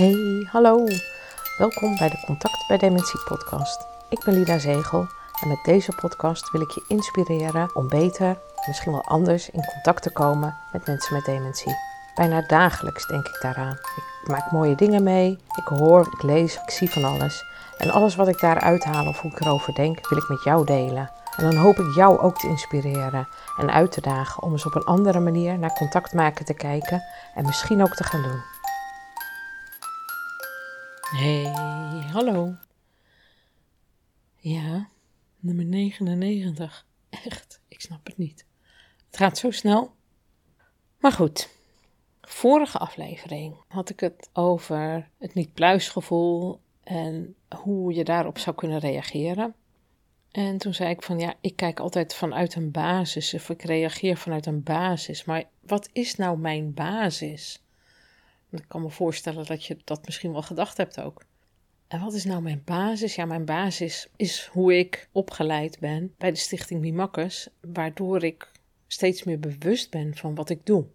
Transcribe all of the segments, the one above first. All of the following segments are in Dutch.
Hey, hallo. Welkom bij de Contact bij Dementie podcast. Ik ben Lida Zegel en met deze podcast wil ik je inspireren om beter, misschien wel anders, in contact te komen met mensen met dementie. Bijna dagelijks denk ik daaraan. Ik maak mooie dingen mee, ik hoor, ik lees, ik zie van alles. En alles wat ik daar uithaal of hoe ik erover denk, wil ik met jou delen. En dan hoop ik jou ook te inspireren en uit te dagen om eens op een andere manier naar contact maken te kijken en misschien ook te gaan doen. Hey, hallo. Ja, nummer 99. Echt, ik snap het niet. Het gaat zo snel. Maar goed, vorige aflevering had ik het over het niet-pluisgevoel en hoe je daarop zou kunnen reageren. En toen zei ik van ja, ik kijk altijd vanuit een basis of ik reageer vanuit een basis. Maar wat is nou mijn basis? Ik kan me voorstellen dat je dat misschien wel gedacht hebt ook. En wat is nou mijn basis? Ja, mijn basis is hoe ik opgeleid ben bij de Stichting Mimakkes, waardoor ik steeds meer bewust ben van wat ik doe.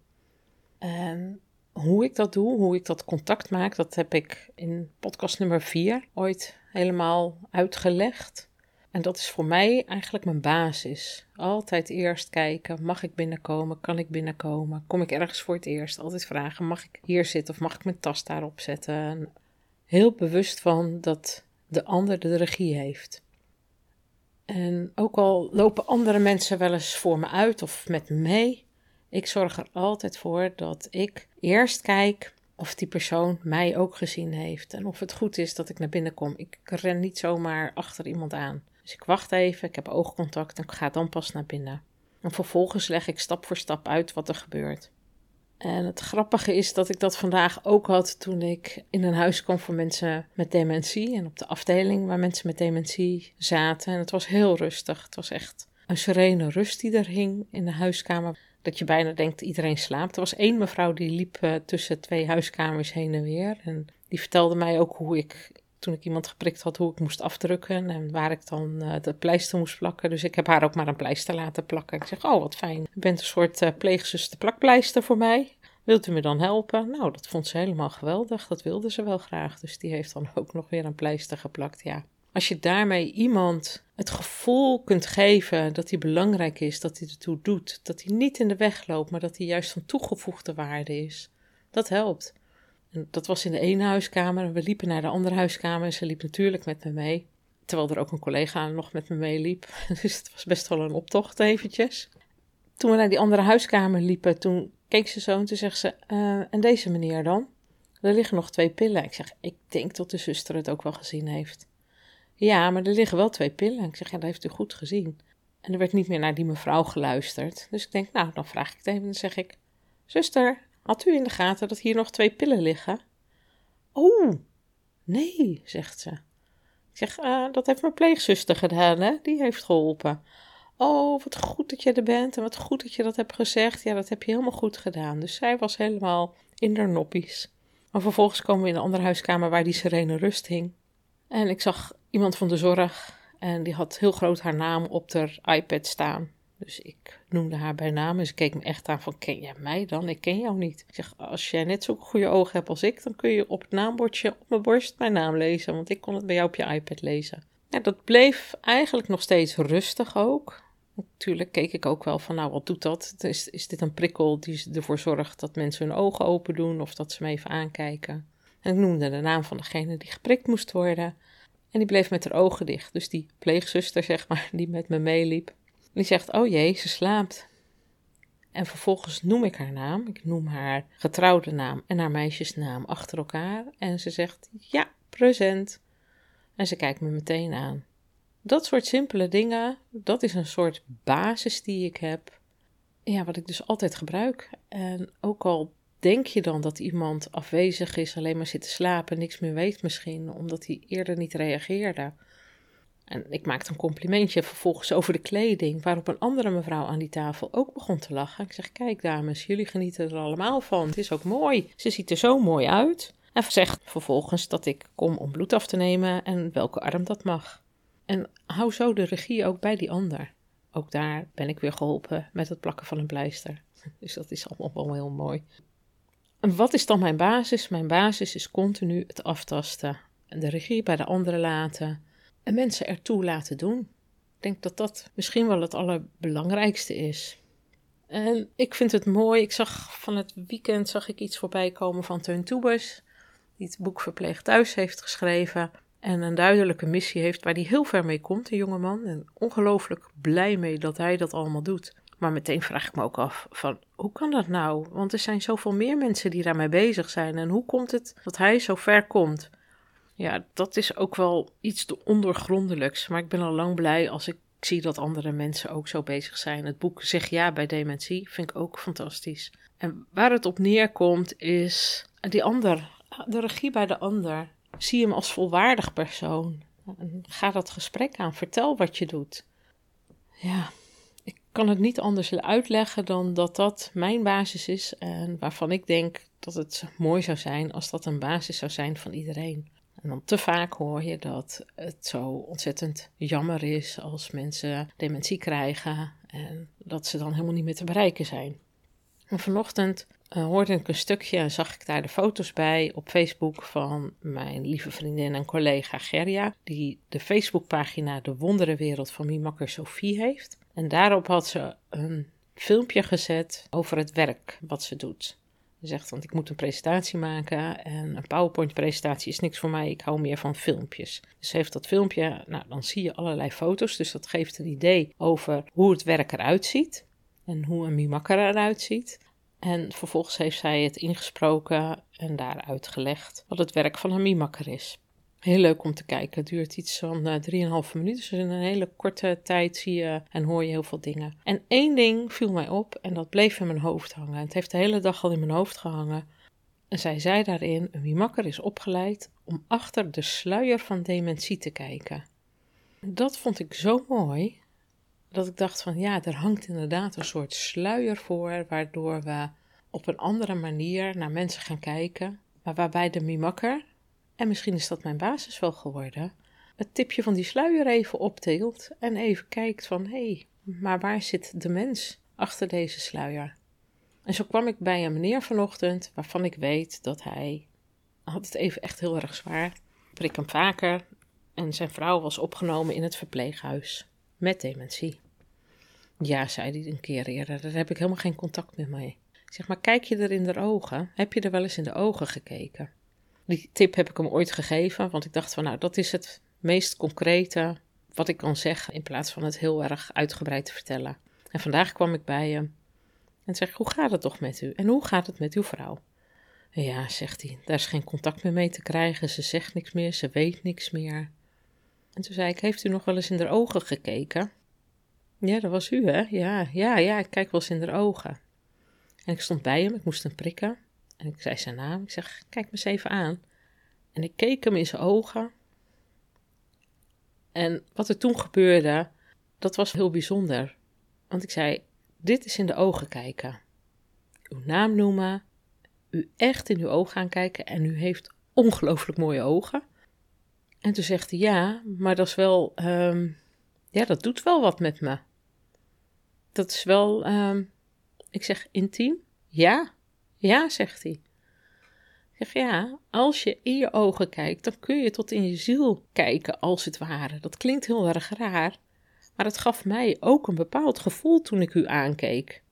En hoe ik dat doe, hoe ik dat contact maak, dat heb ik in podcast nummer 4 ooit helemaal uitgelegd. En dat is voor mij eigenlijk mijn basis. Altijd eerst kijken, mag ik binnenkomen, kan ik binnenkomen, kom ik ergens voor het eerst? Altijd vragen, mag ik hier zitten of mag ik mijn tas daarop zetten? heel bewust van dat de ander de regie heeft. En ook al lopen andere mensen wel eens voor me uit of met me mee, ik zorg er altijd voor dat ik eerst kijk of die persoon mij ook gezien heeft en of het goed is dat ik naar binnen kom. Ik ren niet zomaar achter iemand aan. Dus ik wacht even, ik heb oogcontact en ik ga dan pas naar binnen. En vervolgens leg ik stap voor stap uit wat er gebeurt. En het grappige is dat ik dat vandaag ook had toen ik in een huis kwam voor mensen met dementie. En op de afdeling waar mensen met dementie zaten. En het was heel rustig. Het was echt een serene rust die er hing in de huiskamer. Dat je bijna denkt iedereen slaapt. Er was één mevrouw die liep uh, tussen twee huiskamers heen en weer. En die vertelde mij ook hoe ik toen ik iemand geprikt had, hoe ik moest afdrukken en waar ik dan uh, de pleister moest plakken. Dus ik heb haar ook maar een pleister laten plakken. Ik zeg, oh wat fijn, u bent een soort uh, pleegzuster plakpleister voor mij. Wilt u me dan helpen? Nou, dat vond ze helemaal geweldig. Dat wilde ze wel graag. Dus die heeft dan ook nog weer een pleister geplakt. Ja. Als je daarmee iemand het gevoel kunt geven dat hij belangrijk is, dat hij ertoe doet, dat hij niet in de weg loopt, maar dat hij juist van toegevoegde waarde is, dat helpt. En dat was in de ene huiskamer. We liepen naar de andere huiskamer en ze liep natuurlijk met me mee. Terwijl er ook een collega nog met me meeliep. Dus het was best wel een optocht eventjes. Toen we naar die andere huiskamer liepen, toen keek ze zo en toen zegt ze, uh, en deze meneer dan? Er liggen nog twee pillen. Ik zeg, ik denk dat de zuster het ook wel gezien heeft. Ja, maar er liggen wel twee pillen. Ik zeg, ja, dat heeft u goed gezien. En er werd niet meer naar die mevrouw geluisterd. Dus ik denk, nou, dan vraag ik het even. Dan zeg ik, zuster, had u in de gaten dat hier nog twee pillen liggen? Oh, nee, zegt ze. Ik zeg, uh, dat heeft mijn pleegzuster gedaan, hè? Die heeft geholpen. Oh, wat goed dat je er bent en wat goed dat je dat hebt gezegd. Ja, dat heb je helemaal goed gedaan. Dus zij was helemaal in de noppies. Maar vervolgens komen we in een andere huiskamer waar die serene rust hing. En ik zag iemand van de zorg en die had heel groot haar naam op haar iPad staan. Dus ik noemde haar bij naam en ze keek me echt aan van, ken jij mij dan? Ik ken jou niet. Ik zeg, als jij net zo'n goede ogen hebt als ik, dan kun je op het naambordje op mijn borst mijn naam lezen. Want ik kon het bij jou op je iPad lezen. Ja, dat bleef eigenlijk nog steeds rustig ook. Natuurlijk keek ik ook wel van, nou, wat doet dat? Is, is dit een prikkel die ervoor zorgt dat mensen hun ogen open doen of dat ze me even aankijken? En ik noemde de naam van degene die geprikt moest worden. En die bleef met haar ogen dicht. Dus die pleegzuster, zeg maar, die met me meeliep. Die zegt, oh jee, ze slaapt. En vervolgens noem ik haar naam. Ik noem haar getrouwde naam en haar meisjesnaam achter elkaar. En ze zegt, ja, present. En ze kijkt me meteen aan. Dat soort simpele dingen, dat is een soort basis die ik heb. Ja, wat ik dus altijd gebruik. En ook al denk je dan dat iemand afwezig is, alleen maar zit te slapen, niks meer weet misschien, omdat hij eerder niet reageerde. En ik maakte een complimentje vervolgens over de kleding, waarop een andere mevrouw aan die tafel ook begon te lachen. Ik zeg: Kijk, dames, jullie genieten er allemaal van. Het is ook mooi. Ze ziet er zo mooi uit. En zegt vervolgens dat ik kom om bloed af te nemen en welke arm dat mag. En hou zo de regie ook bij die ander. Ook daar ben ik weer geholpen met het plakken van een pleister. Dus dat is allemaal wel heel mooi. En wat is dan mijn basis? Mijn basis is continu het aftasten. En de regie bij de anderen laten. En mensen ertoe laten doen. Ik denk dat dat misschien wel het allerbelangrijkste is. En ik vind het mooi. Ik zag van het weekend zag ik iets voorbij komen van Teun Toebers. Die het boek Verpleegd Thuis heeft geschreven. En een duidelijke missie heeft waar hij heel ver mee komt, een jongeman. En ongelooflijk blij mee dat hij dat allemaal doet. Maar meteen vraag ik me ook af van hoe kan dat nou? Want er zijn zoveel meer mensen die daarmee bezig zijn. En hoe komt het dat hij zo ver komt? Ja, dat is ook wel iets ondergrondelijks. Maar ik ben al lang blij als ik zie dat andere mensen ook zo bezig zijn. Het boek Zeg ja bij dementie vind ik ook fantastisch. En waar het op neerkomt is die ander, de regie bij de ander. Zie hem als volwaardig persoon. Ga dat gesprek aan. Vertel wat je doet. Ja, ik kan het niet anders uitleggen dan dat dat mijn basis is. En waarvan ik denk dat het mooi zou zijn als dat een basis zou zijn van iedereen. En dan te vaak hoor je dat het zo ontzettend jammer is als mensen dementie krijgen en dat ze dan helemaal niet meer te bereiken zijn. En vanochtend uh, hoorde ik een stukje en zag ik daar de foto's bij op Facebook van mijn lieve vriendin en collega Gerja, die de Facebookpagina De Wonderenwereld van Mimakker Sophie heeft. En daarop had ze een filmpje gezet over het werk wat ze doet. Ze zegt, want ik moet een presentatie maken en een PowerPoint-presentatie is niks voor mij. Ik hou meer van filmpjes. Dus heeft dat filmpje, nou dan zie je allerlei foto's. Dus dat geeft een idee over hoe het werk eruit ziet en hoe een mimakker eruit ziet. En vervolgens heeft zij het ingesproken en daar uitgelegd wat het werk van een mimakker is. Heel leuk om te kijken. Het duurt iets van uh, eh, 3,5 minuten. Dus in een hele korte tijd zie je en hoor je heel veel dingen. En één ding viel mij op en dat bleef in mijn hoofd hangen. Het heeft de hele dag al in mijn hoofd gehangen. En zij zei daarin: Een mimakker is opgeleid om achter de sluier van dementie te kijken. Dat vond ik zo mooi dat ik dacht van ja, er hangt inderdaad een soort sluier voor, waardoor we op een andere manier naar mensen gaan kijken, maar waarbij de mimakker, en misschien is dat mijn basis wel geworden, het tipje van die sluier even optilt en even kijkt van hé, hey, maar waar zit de mens achter deze sluier? En zo kwam ik bij een meneer vanochtend waarvan ik weet dat hij had het even echt heel erg zwaar. Prik hem vaker en zijn vrouw was opgenomen in het verpleeghuis met dementie. Ja, zei hij een keer eerder, daar heb ik helemaal geen contact meer mee. Zeg, maar kijk je er in de ogen? Heb je er wel eens in de ogen gekeken? Die tip heb ik hem ooit gegeven, want ik dacht van nou, dat is het meest concrete wat ik kan zeggen, in plaats van het heel erg uitgebreid te vertellen. En vandaag kwam ik bij hem en zeg, hoe gaat het toch met u? En hoe gaat het met uw vrouw? Ja, zegt hij, daar is geen contact meer mee te krijgen, ze zegt niks meer, ze weet niks meer. En toen zei ik, heeft u nog wel eens in de ogen gekeken? Ja, dat was u, hè? Ja, ja, ja, ik kijk wel eens in de ogen. En ik stond bij hem, ik moest hem prikken. En ik zei zijn naam. Ik zeg, kijk me eens even aan. En ik keek hem in zijn ogen. En wat er toen gebeurde, dat was heel bijzonder. Want ik zei, dit is in de ogen kijken. Uw naam noemen, u echt in uw ogen aankijken en u heeft ongelooflijk mooie ogen. En toen zegt hij, ja, maar dat is wel, ehm, ja, dat doet wel wat met me. Dat is wel, ehm, ik zeg, intiem? Ja, ja, zegt hij. Ik zeg, ja, als je in je ogen kijkt, dan kun je tot in je ziel kijken, als het ware. Dat klinkt heel erg raar, maar het gaf mij ook een bepaald gevoel toen ik u aankeek.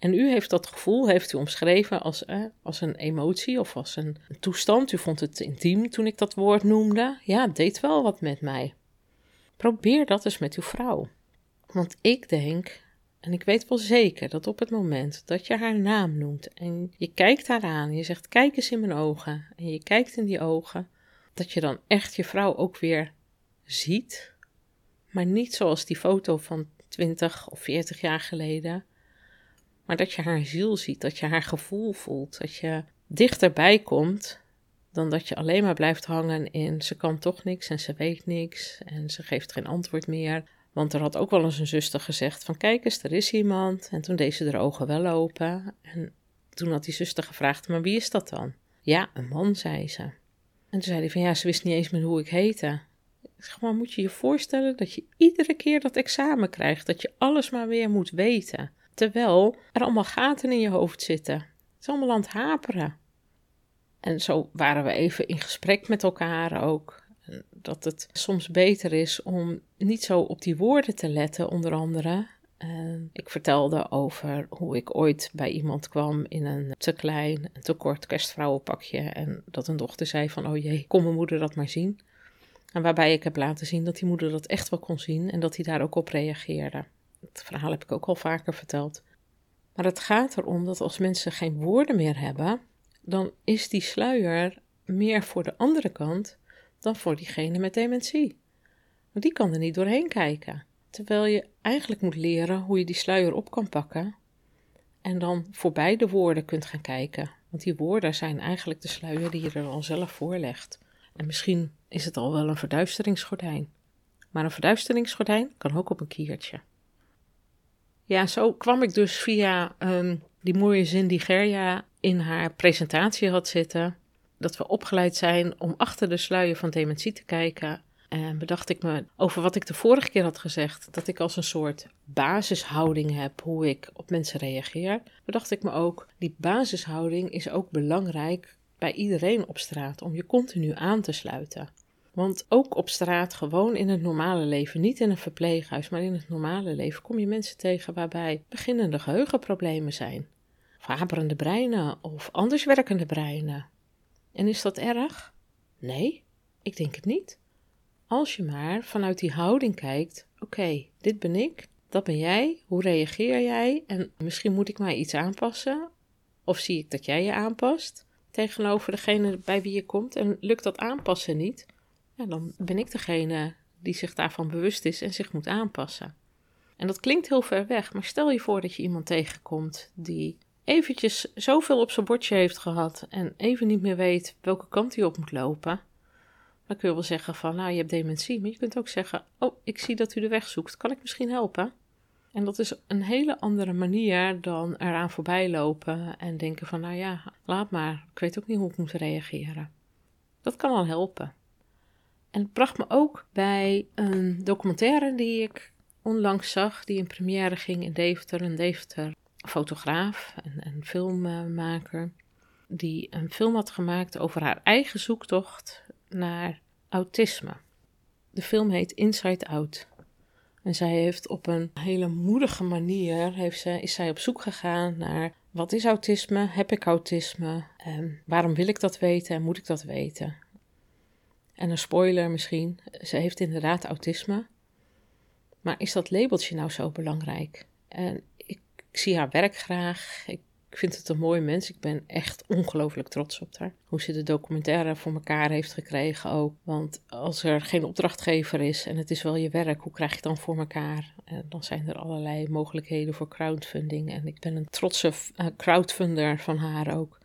En u heeft dat gevoel, heeft u omschreven als, eh, als een emotie of als een, toestand. U vond het intiem toen ik dat woord noemde. Ja, deed wel wat met mij. Probeer dat eens met uw vrouw. Want ik denk, en ik weet wel zeker dat op het moment dat je haar naam noemt en je kijkt haar aan, je zegt: Kijk eens in mijn ogen, en je kijkt in die ogen, dat je dan echt je vrouw ook weer ziet. Maar niet zoals die foto van 20 of 40 jaar geleden, maar dat je haar ziel ziet, dat je haar gevoel voelt, dat je dichterbij komt dan dat je alleen maar blijft hangen in ze kan toch niks en ze weet niks en ze geeft geen antwoord meer. Want er had ook wel eens een zuster gezegd van kijk eens, er is iemand. En toen deed ze haar ogen wel open. En toen had die zuster gevraagd, maar wie is dat dan? Ja, een man, zei ze. En toen zei hij van ja, ze wist niet eens meer hoe ik heette. Ik zeg, maar moet je je voorstellen dat je iedere keer dat examen krijgt, dat je alles maar weer moet weten. Terwijl er allemaal gaten in je hoofd zitten. Het is allemaal aan het haperen. En zo waren we even in gesprek met elkaar ook. Dat het soms beter is om niet zo op die woorden te letten, onder andere. Ik vertelde over hoe ik ooit bij iemand kwam in een te klein te kort kerstvrouwenpakje. En dat een dochter zei van, oh jee, kon mijn moeder dat maar zien. En waarbij ik heb laten zien dat die moeder dat echt wel kon zien en dat hij daar ook op reageerde. Het verhaal heb ik ook al vaker verteld. Maar het gaat erom dat als mensen geen woorden meer hebben, dan is die sluier meer voor de andere kant dan voor diegene met dementie. Want die kan er niet doorheen kijken. Terwijl je eigenlijk moet leren hoe je die sluier op kan pakken en dan voorbij de woorden kunt gaan kijken. Want die woorden zijn eigenlijk de sluier die je er al zelf voorlegt. En misschien is het al wel een verduisteringsgordijn. Maar een verduisteringsgordijn kan ook op een kiertje. Ja, zo kwam ik dus via um, die mooie zin die Gerja in haar presentatie had zitten. Dat we opgeleid zijn om achter de sluier van dementie te kijken. En bedacht ik me over wat ik de vorige keer had gezegd, dat ik als een soort basishouding heb hoe ik op mensen reageer. Bedacht ik me ook, die basishouding is ook belangrijk bij iedereen op straat om je continu aan te sluiten. Want ook op straat, gewoon in het normale leven, niet in een verpleeghuis, maar in het normale leven, kom je mensen tegen waarbij beginnende geheugenproblemen zijn. Of breinen of anders werkende breinen. En is dat erg? Nee, ik denk het niet. Als je maar vanuit die houding kijkt: oké, dit ben ik, dat ben jij, hoe reageer jij? En misschien moet ik mij iets aanpassen. Of zie ik dat jij je aanpast tegenover degene bij wie je komt en lukt dat aanpassen niet? ja, dan ben ik degene die zich daarvan bewust is en zich moet aanpassen. En dat klinkt heel ver weg, maar stel je voor dat je iemand tegenkomt die eventjes zoveel op zijn bordje heeft gehad en even niet meer weet welke kant hij op moet lopen. Dan kun je wel zeggen van, nou, je hebt dementie, maar je kunt ook zeggen, oh, ik zie dat u de weg zoekt, kan ik misschien helpen? En dat is een hele andere manier dan eraan voorbij lopen en denken van, nou ja, laat maar, ik weet ook niet hoe ik moet reageren. Dat kan al helpen. En het bracht me ook bij een documentaire die ik onlangs zag, die in première ging in Deventer. Een Deventer fotograaf en, filmmaker, die een film had gemaakt over haar eigen zoektocht naar autisme. De film heet Inside Out. En zij heeft op een hele moedige manier heeft zij, is zij op zoek gegaan naar wat is autisme, heb ik autisme, en waarom wil ik dat weten en moet ik dat weten. En een spoiler misschien, ze heeft inderdaad autisme. Maar is dat labeltje nou zo belangrijk? En ik, zie haar werk graag. Ik vind het een mooi mens. Ik ben echt ongelooflijk trots op haar. Hoe ze de documentaire voor elkaar heeft gekregen ook. Want als er geen opdrachtgever is en het is wel je werk, hoe krijg je het dan voor elkaar? En dan zijn er allerlei mogelijkheden voor crowdfunding. En ik ben een trotse eh, crowdfunder van haar ook.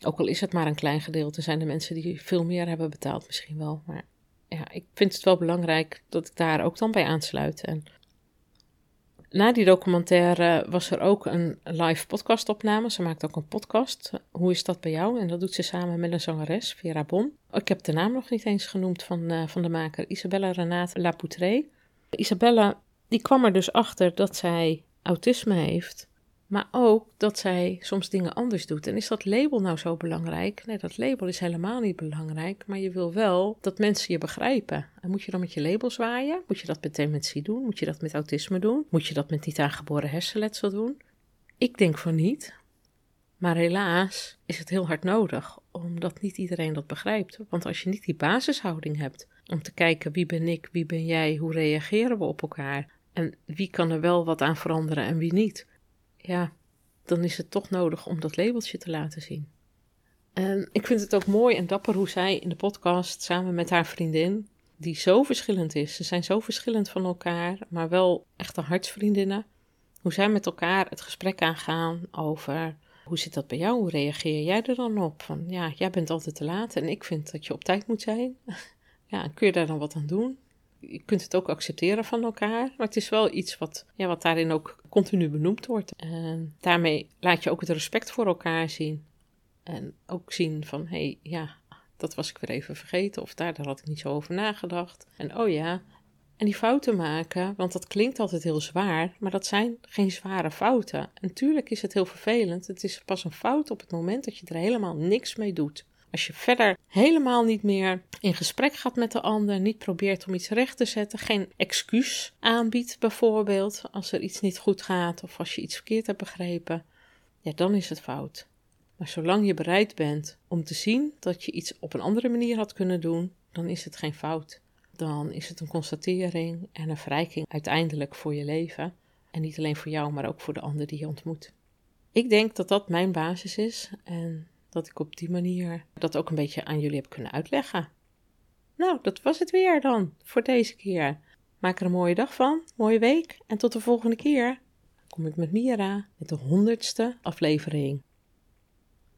Ook al is het maar een klein gedeelte, zijn er mensen die veel meer hebben betaald misschien wel. Maar ja, ik vind het wel belangrijk dat ik daar ook dan bij aansluit. En na die documentaire was er ook een live podcastopname. Ze maakt ook een podcast. Hoe is dat bij jou? En dat doet ze samen met een zangeres, Vera Bon. Ik heb de naam nog niet eens genoemd van, uh, van de maker, Isabella Renate Lapoutre. Isabella, die kwam er dus achter dat zij autisme heeft. Maar ook dat zij soms dingen anders doet. En is dat label nou zo belangrijk? Nee, dat label is helemaal niet belangrijk. Maar je wil wel dat mensen je begrijpen. En moet je dan met je label zwaaien? Moet je dat met dementie doen? Moet je dat met autisme doen? Moet je dat met niet aangeboren hersenletsel doen? Ik denk van niet. Maar helaas is het heel hard nodig, omdat niet iedereen dat begrijpt. Want als je niet die basishouding hebt om te kijken wie ben ik, wie ben jij, hoe reageren we op elkaar en wie kan er wel wat aan veranderen en wie niet ja, dan is het toch nodig om dat labeltje te laten zien. En ik vind het ook mooi en dapper hoe zij in de podcast samen met haar vriendin, die zo verschillend is, ze zijn zo verschillend van elkaar, maar wel echte hartsvriendinnen, hoe zij met elkaar het gesprek aangaan over hoe zit dat bij jou? Hoe reageer jij er dan op? Van ja, jij bent altijd te laat en ik vind dat je op tijd moet zijn. Ja, kun je daar dan wat aan doen? Je kunt het ook accepteren van elkaar. Maar het is wel iets wat, ja, wat daarin ook continu benoemd wordt. En daarmee laat je ook het respect voor elkaar zien. En ook zien van, hé, hey, ja, dat was ik weer even vergeten. Of daar, daar had ik niet zo over nagedacht. En oh ja, En die fouten maken, want dat klinkt altijd heel zwaar, maar dat zijn geen zware fouten. En tuurlijk is het heel vervelend. Het is pas een fout op het moment dat je er helemaal niks mee doet. Als je verder helemaal niet meer in gesprek gaat met de ander, niet probeert om iets recht te zetten, geen excuus aanbiedt bijvoorbeeld als er iets niet goed gaat of als je iets verkeerd hebt begrepen, ja, dan is het fout. Maar zolang je bereid bent om te zien dat je iets op een andere manier had kunnen doen, dan is het geen fout. Dan is het een constatering en een verrijking uiteindelijk voor je leven. En niet alleen voor jou, maar ook voor de ander die je ontmoet. Ik denk dat dat mijn basis is en dat ik op die manier dat ook een beetje aan jullie heb kunnen uitleggen. Nou, dat was het weer dan voor deze keer. Maak er een mooie dag van, mooie week en tot de volgende keer. Kom ik met Mira met de honderdste aflevering.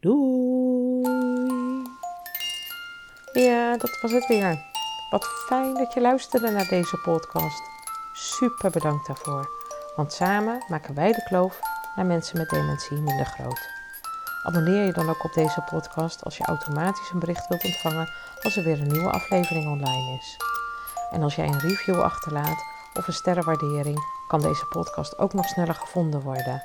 Doei! Ja, dat was het weer. Wat fijn dat je luisterde naar deze podcast. Super bedankt daarvoor. Want samen maken wij de kloof naar mensen met dementie minder groot. Abonneer je dan ook op deze podcast als je automatisch een bericht wilt ontvangen als er weer een nieuwe aflevering online is. En als jij een review achterlaat of een sterrenwaardering, kan deze podcast ook nog sneller gevonden worden.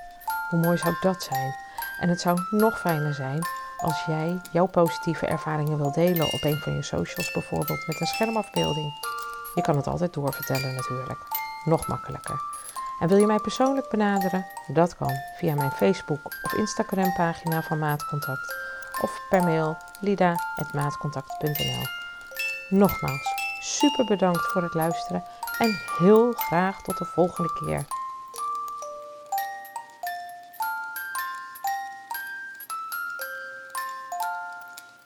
Hoe mooi zou dat zijn? En het zou nog fijner zijn als jij jouw positieve ervaringen wilt delen op een van je socials, bijvoorbeeld met een schermafbeelding. Je kan het altijd doorvertellen natuurlijk. Nog makkelijker. En wil je mij persoonlijk benaderen? Dat kan via mijn Facebook of Instagram pagina van Maatcontact of per mail lida.maatcontact.nl. Nogmaals, super bedankt voor het luisteren en heel graag tot de volgende keer.